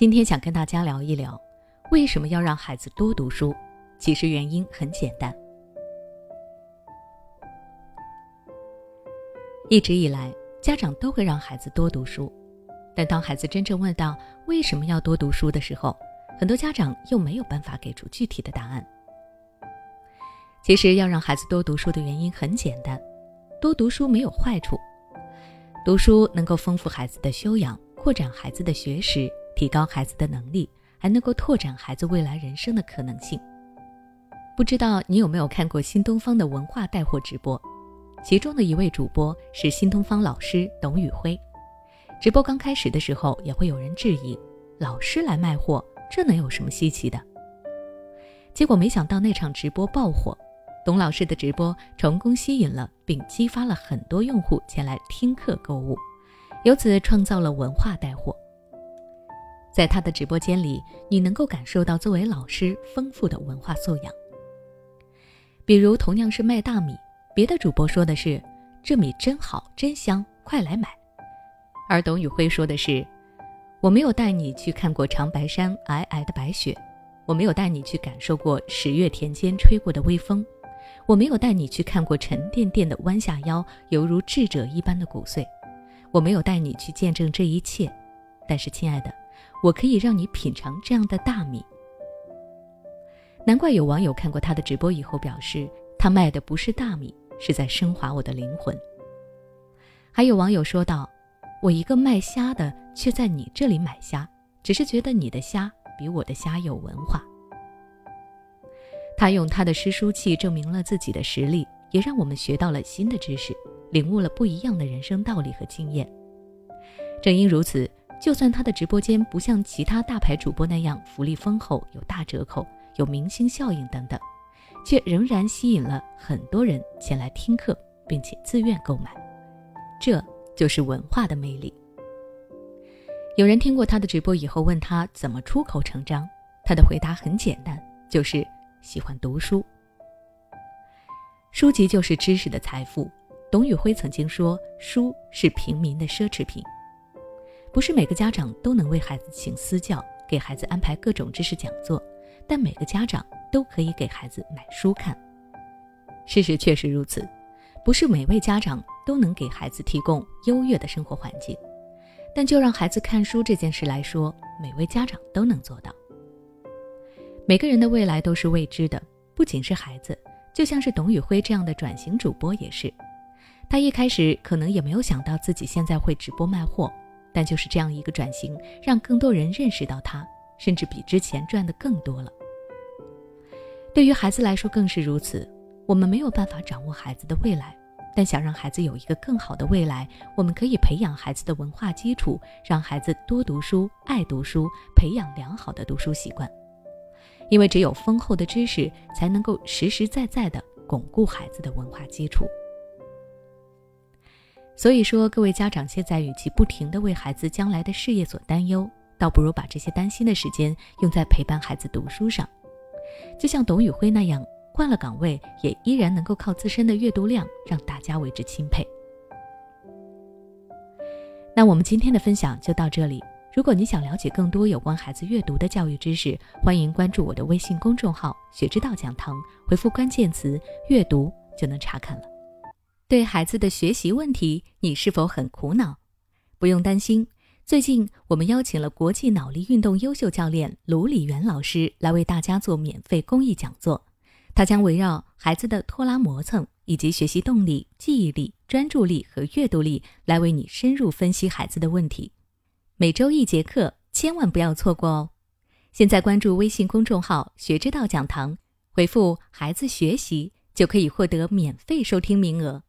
今天想跟大家聊一聊，为什么要让孩子多读书？其实原因很简单。一直以来，家长都会让孩子多读书，但当孩子真正问到为什么要多读书的时候，很多家长又没有办法给出具体的答案。其实要让孩子多读书的原因很简单，多读书没有坏处，读书能够丰富孩子的修养，扩展孩子的学识。提高孩子的能力，还能够拓展孩子未来人生的可能性。不知道你有没有看过新东方的文化带货直播？其中的一位主播是新东方老师董宇辉。直播刚开始的时候，也会有人质疑：老师来卖货，这能有什么稀奇的？结果没想到那场直播爆火，董老师的直播成功吸引了并激发了很多用户前来听课购物，由此创造了文化带货。在他的直播间里，你能够感受到作为老师丰富的文化素养。比如，同样是卖大米，别的主播说的是“这米真好，真香，快来买”，而董宇辉说的是“我没有带你去看过长白山皑皑的白雪，我没有带你去感受过十月田间吹过的微风，我没有带你去看过沉甸甸的弯下腰犹如智者一般的骨髓，我没有带你去见证这一切，但是，亲爱的。”我可以让你品尝这样的大米。难怪有网友看过他的直播以后表示，他卖的不是大米，是在升华我的灵魂。还有网友说道：“我一个卖虾的，却在你这里买虾，只是觉得你的虾比我的虾有文化。”他用他的诗书气证明了自己的实力，也让我们学到了新的知识，领悟了不一样的人生道理和经验。正因如此。就算他的直播间不像其他大牌主播那样福利丰厚、有大折扣、有明星效应等等，却仍然吸引了很多人前来听课，并且自愿购买。这就是文化的魅力。有人听过他的直播以后，问他怎么出口成章，他的回答很简单，就是喜欢读书。书籍就是知识的财富。董宇辉曾经说：“书是平民的奢侈品。”不是每个家长都能为孩子请私教，给孩子安排各种知识讲座，但每个家长都可以给孩子买书看。事实确实如此，不是每位家长都能给孩子提供优越的生活环境，但就让孩子看书这件事来说，每位家长都能做到。每个人的未来都是未知的，不仅是孩子，就像是董宇辉这样的转型主播也是。他一开始可能也没有想到自己现在会直播卖货。但就是这样一个转型，让更多人认识到他，甚至比之前赚的更多了。对于孩子来说更是如此。我们没有办法掌握孩子的未来，但想让孩子有一个更好的未来，我们可以培养孩子的文化基础，让孩子多读书、爱读书，培养良好的读书习惯。因为只有丰厚的知识，才能够实实在在地巩固孩子的文化基础。所以说，各位家长现在与其不停地为孩子将来的事业所担忧，倒不如把这些担心的时间用在陪伴孩子读书上。就像董宇辉那样，换了岗位也依然能够靠自身的阅读量让大家为之钦佩。那我们今天的分享就到这里。如果你想了解更多有关孩子阅读的教育知识，欢迎关注我的微信公众号“学之道讲堂”，回复关键词“阅读”就能查看了。对孩子的学习问题，你是否很苦恼？不用担心，最近我们邀请了国际脑力运动优秀教练卢礼元老师来为大家做免费公益讲座。他将围绕孩子的拖拉磨蹭以及学习动力、记忆力、专注力和阅读力来为你深入分析孩子的问题。每周一节课，千万不要错过哦！现在关注微信公众号“学之道讲堂”，回复“孩子学习”就可以获得免费收听名额。